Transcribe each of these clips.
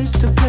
place to be.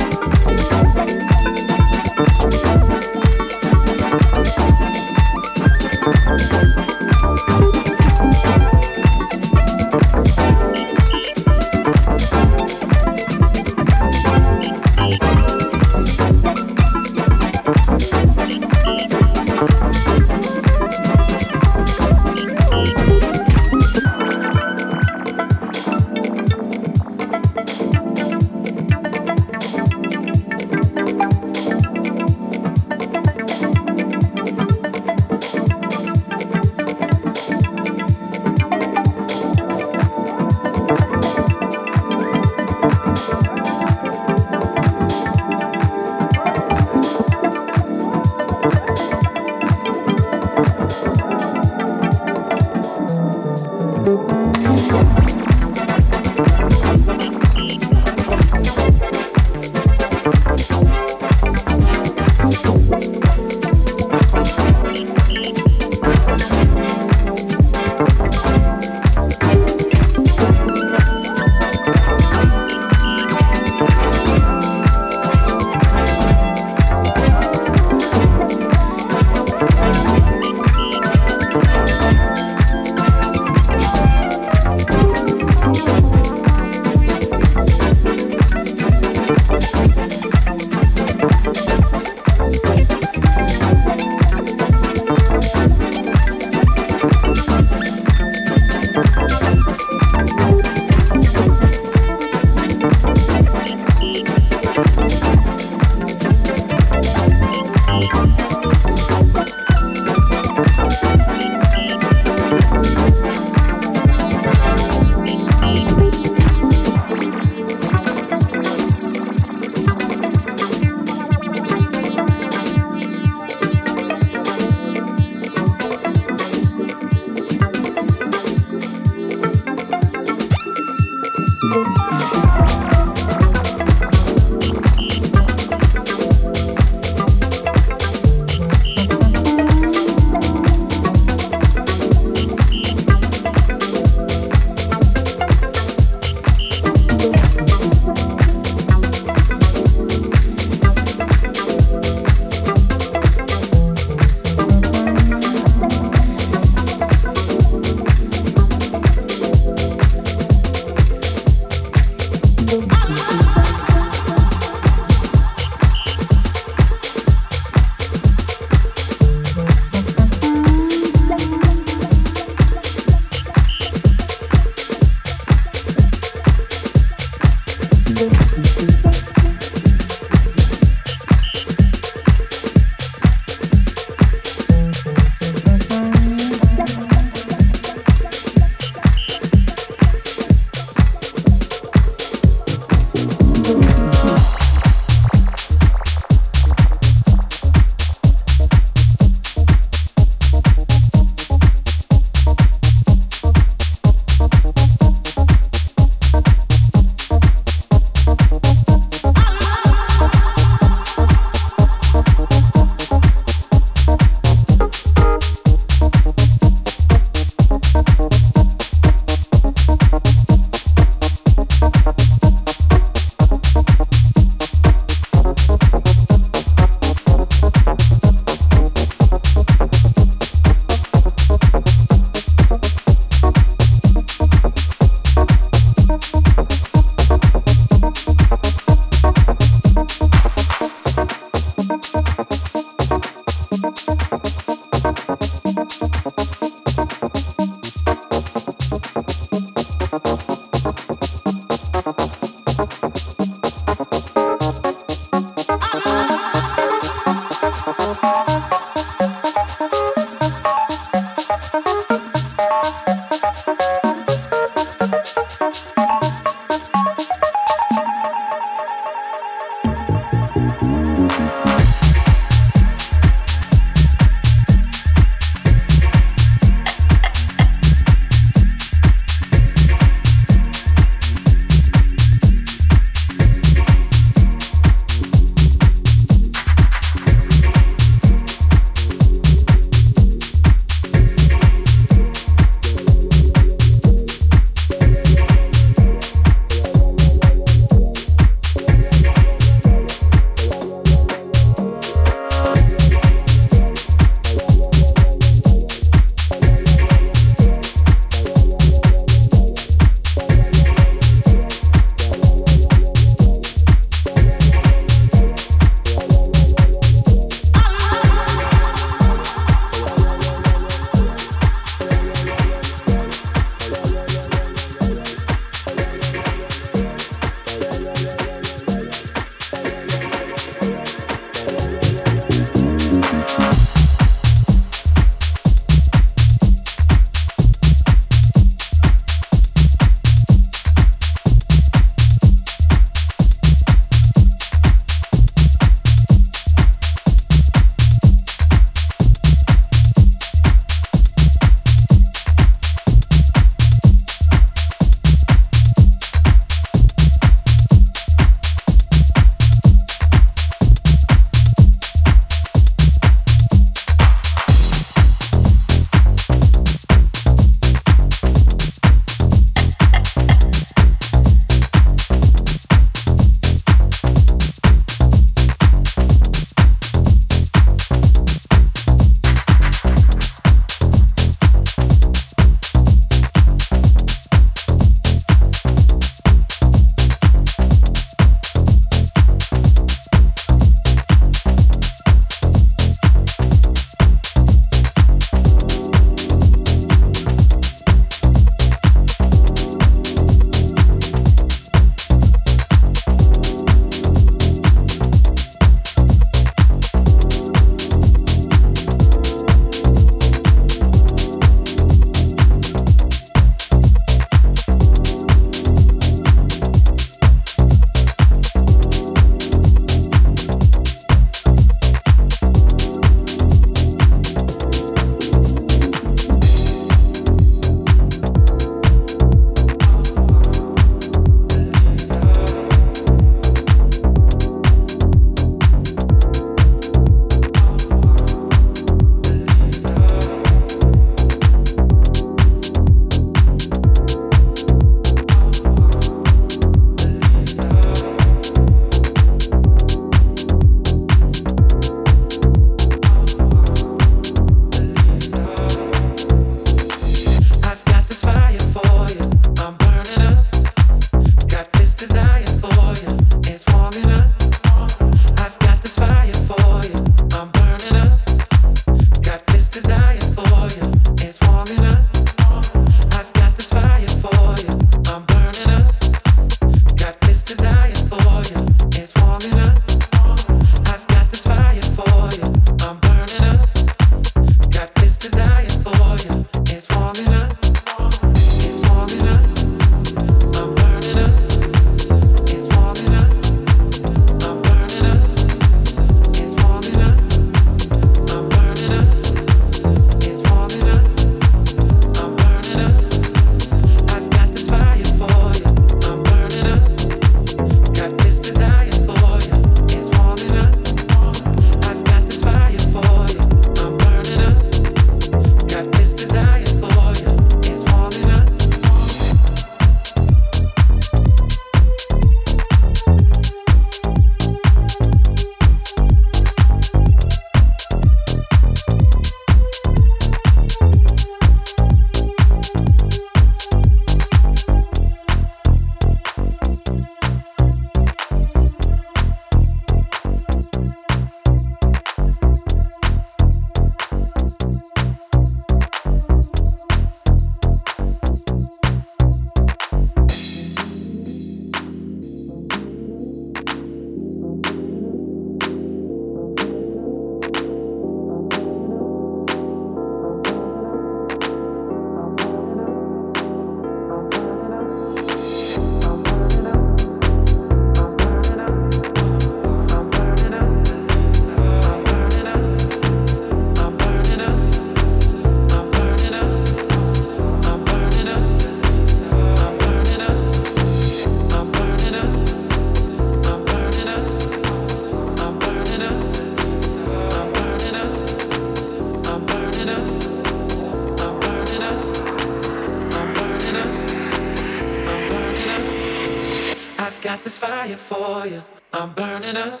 This fire for you. I'm burning up.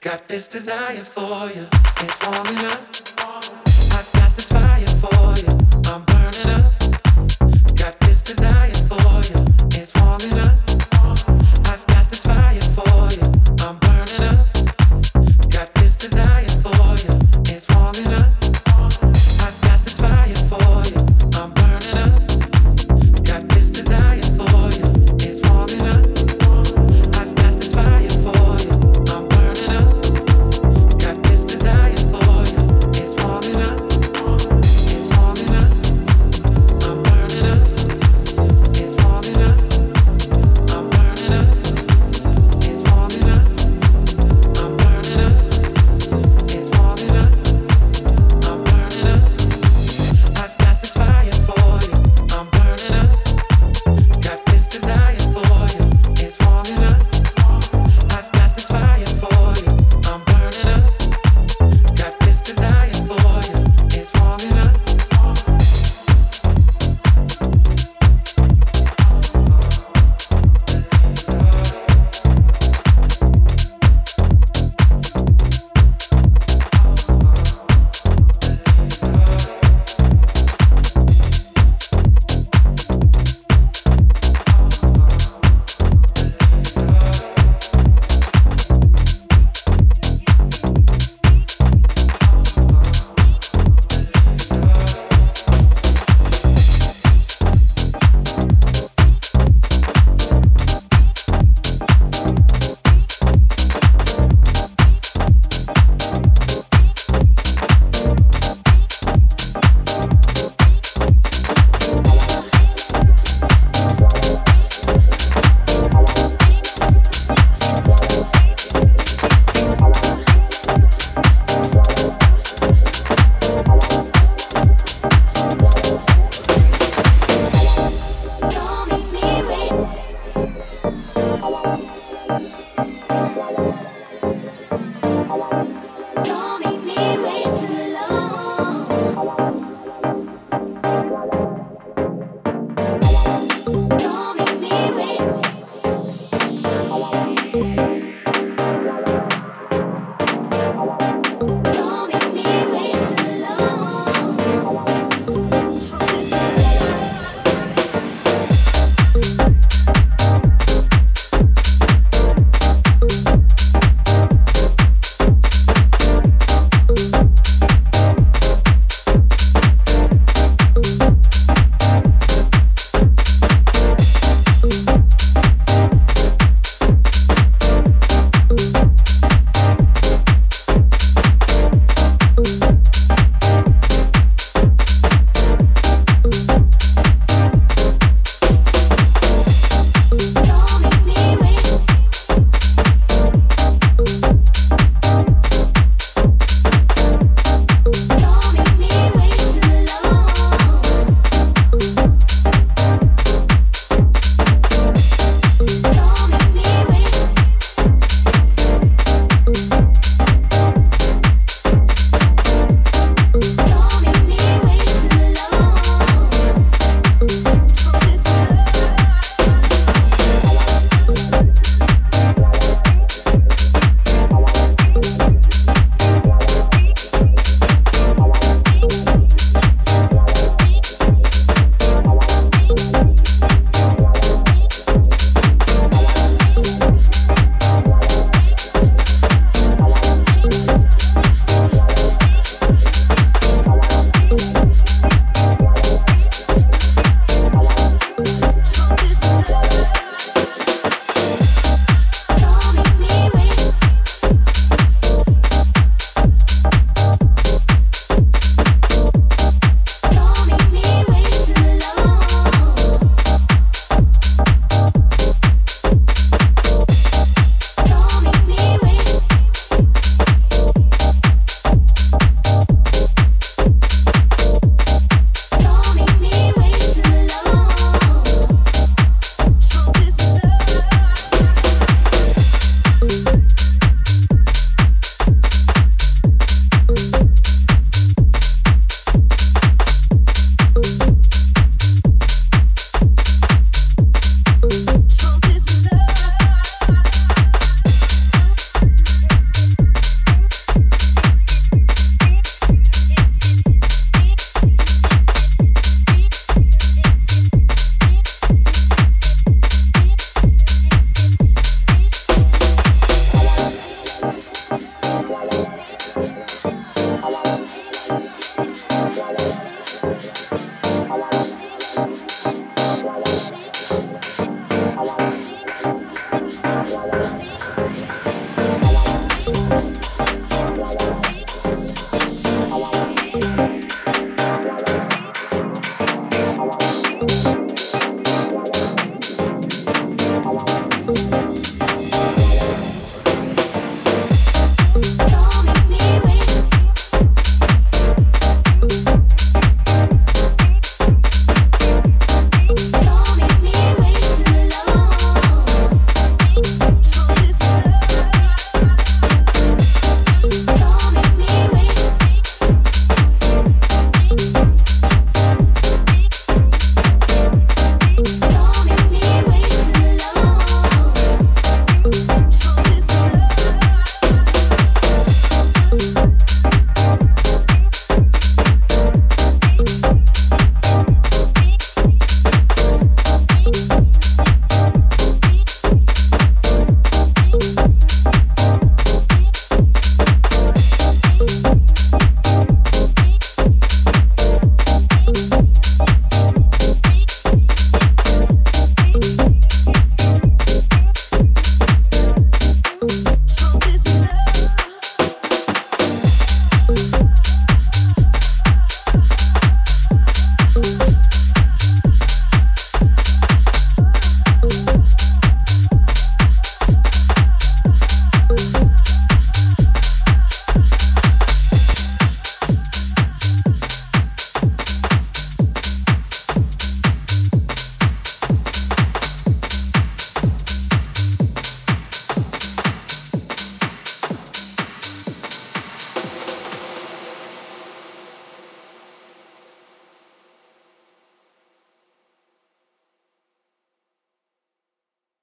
Got this desire for you. It's warming up. I've got this fire for you. I'm burning up.